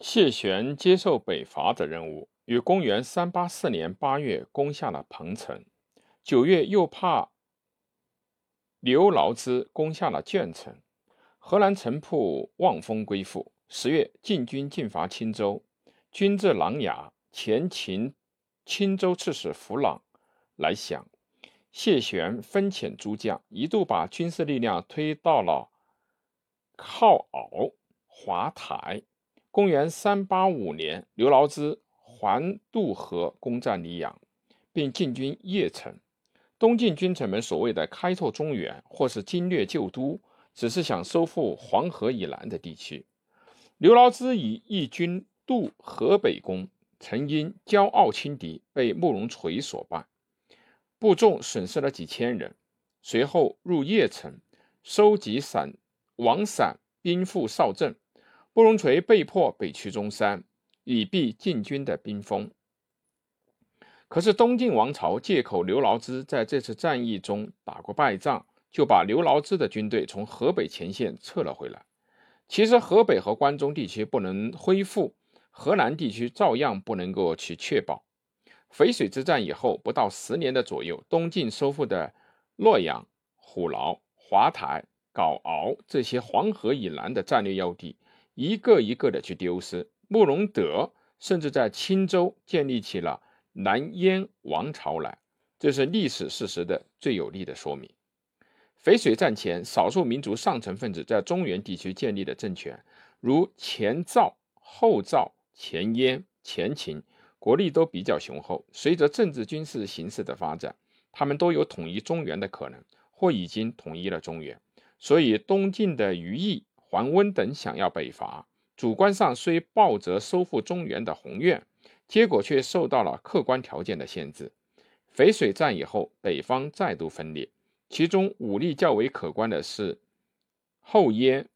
谢玄接受北伐的任务，于公元384年8月攻下了彭城，九月又怕刘牢之攻下了鄄城，河南城濮望风归附。十月，晋军进伐青州，军至琅琊，前秦青州刺史弗朗来降，谢玄分遣诸将，一度把军事力量推到了靠敖、华台。公元三八五年，刘牢之环渡河攻占黎阳，并进军邺城。东晋君臣们所谓的开拓中原，或是经略旧都，只是想收复黄河以南的地区。刘牢之以义军渡河北攻，曾因骄傲轻敌，被慕容垂所败，部众损失了几千人。随后入邺城，收集散王散兵赴少镇。慕容垂被迫北去中山，以避晋军的兵锋。可是东晋王朝借口刘牢之在这次战役中打过败仗，就把刘牢之的军队从河北前线撤了回来。其实河北和关中地区不能恢复，河南地区照样不能够去确保。淝水之战以后不到十年的左右，东晋收复的洛阳、虎牢、华台、皋敖这些黄河以南的战略要地。一个一个的去丢失，慕容德甚至在青州建立起了南燕王朝来，这是历史事实的最有力的说明。淝水战前，少数民族上层分子在中原地区建立的政权，如前赵、后赵、前燕、前秦，国力都比较雄厚。随着政治军事形势的发展，他们都有统一中原的可能，或已经统一了中原。所以，东晋的余毅。桓温等想要北伐，主观上虽抱着收复中原的宏愿，结果却受到了客观条件的限制。淝水战以后，北方再度分裂，其中武力较为可观的是后燕、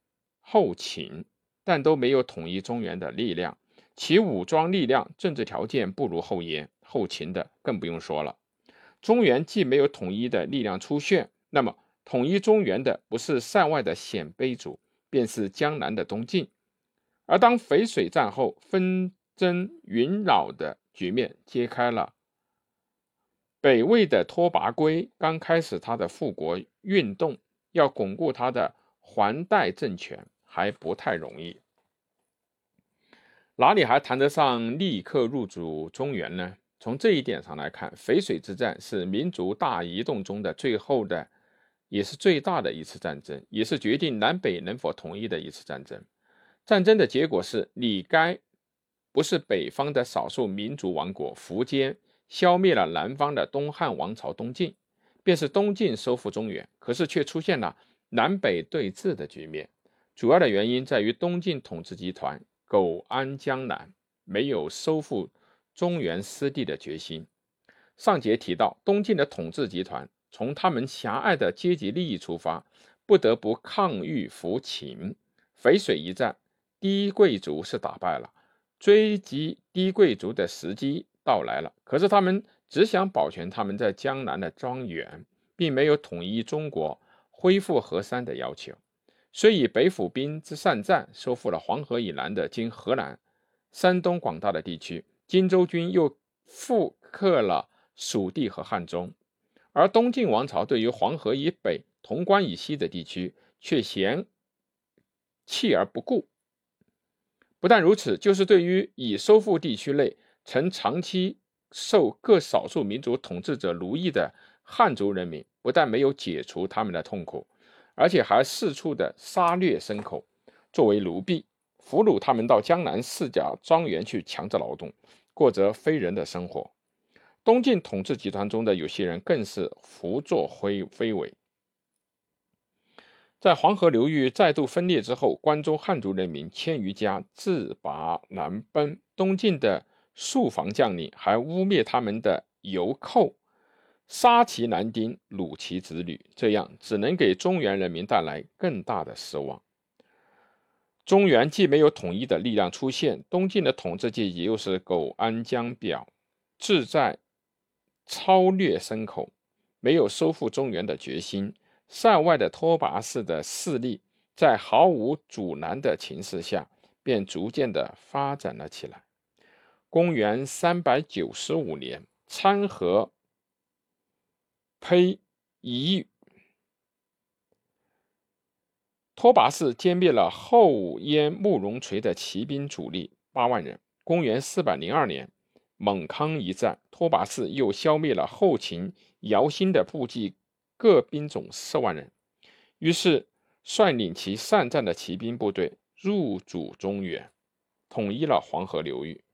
后秦，但都没有统一中原的力量。其武装力量、政治条件不如后燕、后秦的，更不用说了。中原既没有统一的力量出现，那么统一中原的不是塞外的鲜卑族。便是江南的东晋，而当淝水战后纷争云扰的局面揭开了，北魏的拓跋圭刚开始他的复国运动，要巩固他的还代政权还不太容易，哪里还谈得上立刻入主中原呢？从这一点上来看，淝水之战是民族大移动中的最后的。也是最大的一次战争，也是决定南北能否统一的一次战争。战争的结果是，李该不是北方的少数民族王国苻坚消灭了南方的东汉王朝东晋，便是东晋收复中原。可是却出现了南北对峙的局面。主要的原因在于东晋统治集团苟安江南，没有收复中原失地的决心。上节提到，东晋的统治集团。从他们狭隘的阶级利益出发，不得不抗御扶秦。淝水一战，低贵族是打败了，追击低贵族的时机到来了。可是他们只想保全他们在江南的庄园，并没有统一中国、恢复河山的要求。虽以北府兵之善战，收复了黄河以南的今河南、山东广大的地区，荆州军又复刻了蜀地和汉中。而东晋王朝对于黄河以北、潼关以西的地区却嫌弃而不顾。不但如此，就是对于已收复地区内曾长期受各少数民族统治者奴役的汉族人民，不但没有解除他们的痛苦，而且还四处的杀掠牲口作为奴婢，俘虏他们到江南世家庄园去强制劳动，过着非人的生活。东晋统治集团中的有些人更是胡作非非为。在黄河流域再度分裂之后，关中汉族人民千余家自拔南奔。东晋的戍防将领还污蔑他们的游寇，杀其男丁，掳其子女，这样只能给中原人民带来更大的失望。中原既没有统一的力量出现，东晋的统治阶级又是苟安江表，志在。超掠牲口，没有收复中原的决心。塞外的拓跋氏的势力，在毫无阻拦的情势下，便逐渐的发展了起来。公元三百九十五年，参合呸夷托跋氏歼灭了后燕慕容垂的骑兵主力八万人。公元四百零二年，蒙康一战，拓跋氏又消灭了后秦姚兴的部骑各兵种四万人。于是，率领其善战的骑兵部队入主中原，统一了黄河流域。